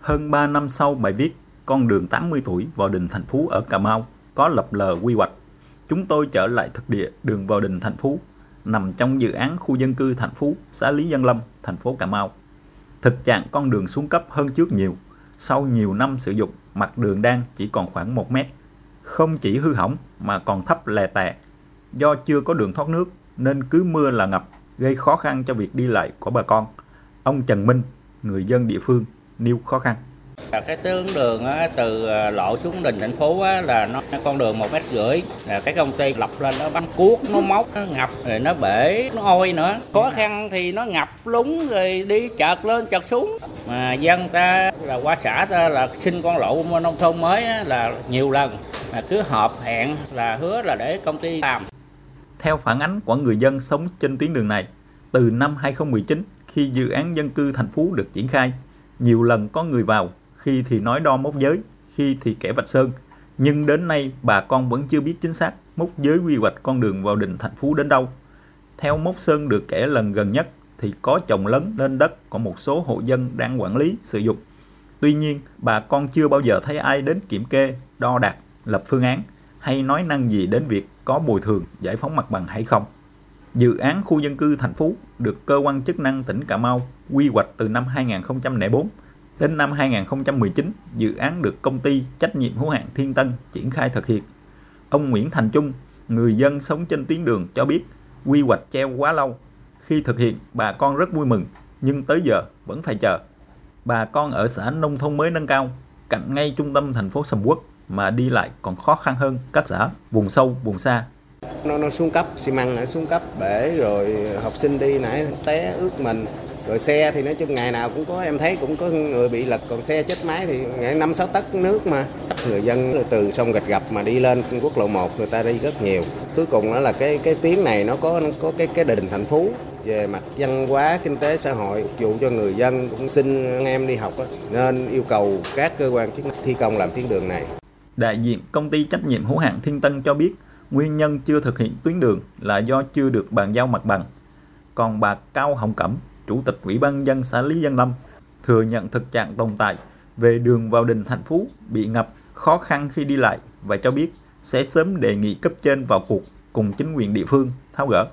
Hơn 3 năm sau bài viết Con đường 80 tuổi vào đình Thành Phú ở Cà Mau có lập lờ quy hoạch. Chúng tôi trở lại thực địa đường vào đình Thành Phú nằm trong dự án khu dân cư Thành Phú, xã Lý Dân Lâm, thành phố Cà Mau. Thực trạng con đường xuống cấp hơn trước nhiều. Sau nhiều năm sử dụng, mặt đường đang chỉ còn khoảng 1 mét. Không chỉ hư hỏng mà còn thấp lè tè. Do chưa có đường thoát nước nên cứ mưa là ngập, gây khó khăn cho việc đi lại của bà con. Ông Trần Minh, người dân địa phương, nêu khó khăn. cái tuyến đường á, từ à, lộ xuống đình thành phố á, là nó con đường một mét rưỡi. Cái công ty lập lên nó bắn cuốc nó móc nó ngập rồi nó bể nó ôi nữa. Khó khăn thì nó ngập lúng rồi đi chợt lên chợt xuống. Mà dân ta là qua xã ta là xin con lộ nông thôn mới á, là nhiều lần. Mà cứ họp hẹn là hứa là để công ty làm. Theo phản ánh của người dân sống trên tuyến đường này, từ năm 2019 khi dự án dân cư thành phố được triển khai, nhiều lần có người vào, khi thì nói đo mốc giới, khi thì kẻ vạch sơn. Nhưng đến nay bà con vẫn chưa biết chính xác mốc giới quy hoạch con đường vào đình thành phố đến đâu. Theo mốc sơn được kẻ lần gần nhất thì có trồng lấn lên đất của một số hộ dân đang quản lý sử dụng. Tuy nhiên, bà con chưa bao giờ thấy ai đến kiểm kê, đo đạc, lập phương án hay nói năng gì đến việc có bồi thường, giải phóng mặt bằng hay không. Dự án khu dân cư thành phố được cơ quan chức năng tỉnh Cà Mau quy hoạch từ năm 2004 đến năm 2019, dự án được công ty trách nhiệm hữu hạn Thiên Tân triển khai thực hiện. Ông Nguyễn Thành Trung, người dân sống trên tuyến đường cho biết quy hoạch treo quá lâu. Khi thực hiện, bà con rất vui mừng, nhưng tới giờ vẫn phải chờ. Bà con ở xã nông thôn mới nâng cao, cạnh ngay trung tâm thành phố Sầm Quốc mà đi lại còn khó khăn hơn các xã vùng sâu, vùng xa nó nó xuống cấp, xi măng nó xuống cấp bể rồi học sinh đi nãy té ướt mình. Rồi xe thì nói chung ngày nào cũng có, em thấy cũng có người bị lật, còn xe chết máy thì ngày năm, sáu tấc nước mà. Người dân từ sông gạch gập mà đi lên quốc lộ 1 người ta đi rất nhiều. Cuối cùng đó là cái cái tuyến này nó có nó có cái cái đình thành phố về mặt văn hóa, kinh tế, xã hội. Phục vụ cho người dân cũng xin anh em đi học đó. nên yêu cầu các cơ quan chức năng thi công làm tuyến đường này. Đại diện công ty trách nhiệm hữu hạn Thiên Tân cho biết nguyên nhân chưa thực hiện tuyến đường là do chưa được bàn giao mặt bằng. Còn bà Cao Hồng Cẩm, Chủ tịch Ủy ban dân xã Lý Dân Lâm, thừa nhận thực trạng tồn tại về đường vào đình thành phố bị ngập, khó khăn khi đi lại và cho biết sẽ sớm đề nghị cấp trên vào cuộc cùng chính quyền địa phương tháo gỡ.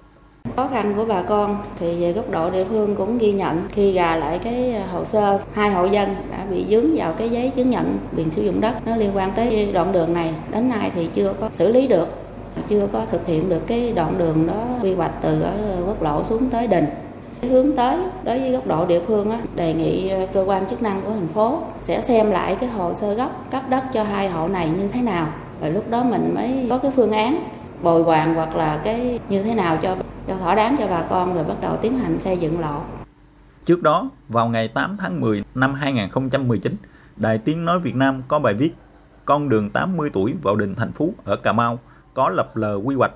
Khó khăn của bà con thì về góc độ địa phương cũng ghi nhận khi gà lại cái hồ sơ hai hộ dân đã bị dướng vào cái giấy chứng nhận quyền sử dụng đất nó liên quan tới đoạn đường này đến nay thì chưa có xử lý được chưa có thực hiện được cái đoạn đường đó quy hoạch từ ở quốc lộ xuống tới đình hướng tới đối với góc độ địa phương á, đề nghị ờ, cơ quan chức năng của thành phố sẽ xem lại cái hồ sơ gốc cấp đất cho hai hộ này như thế nào rồi lúc đó mình mới có cái phương án bồi hoàn hoặc là cái như thế nào cho cho thỏa đáng cho bà con rồi bắt đầu tiến hành xây dựng lộ. Trước đó, vào ngày 8 tháng 10 năm 2019, Đài Tiếng Nói Việt Nam có bài viết Con đường 80 tuổi vào đình thành phố ở Cà Mau có lập lờ quy hoạch,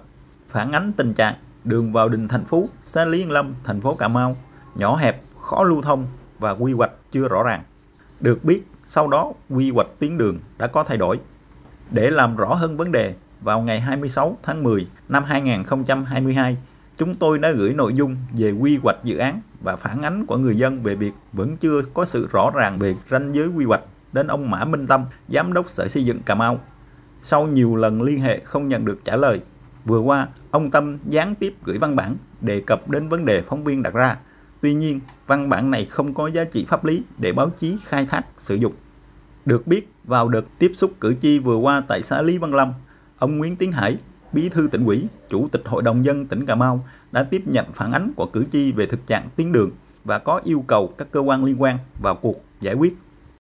phản ánh tình trạng đường vào đình thành phố, xã Lý Yên Lâm, thành phố Cà Mau, nhỏ hẹp, khó lưu thông và quy hoạch chưa rõ ràng. Được biết, sau đó quy hoạch tuyến đường đã có thay đổi. Để làm rõ hơn vấn đề, vào ngày 26 tháng 10 năm 2022, chúng tôi đã gửi nội dung về quy hoạch dự án và phản ánh của người dân về việc vẫn chưa có sự rõ ràng về ranh giới quy hoạch đến ông Mã Minh Tâm, Giám đốc Sở Xây dựng Cà Mau. Sau nhiều lần liên hệ không nhận được trả lời, vừa qua ông Tâm gián tiếp gửi văn bản đề cập đến vấn đề phóng viên đặt ra. Tuy nhiên, văn bản này không có giá trị pháp lý để báo chí khai thác sử dụng. Được biết, vào đợt tiếp xúc cử tri vừa qua tại xã Lý Văn Lâm, ông Nguyễn Tiến Hải, Bí thư tỉnh ủy, Chủ tịch Hội đồng dân tỉnh Cà Mau đã tiếp nhận phản ánh của cử tri về thực trạng tuyến đường và có yêu cầu các cơ quan liên quan vào cuộc giải quyết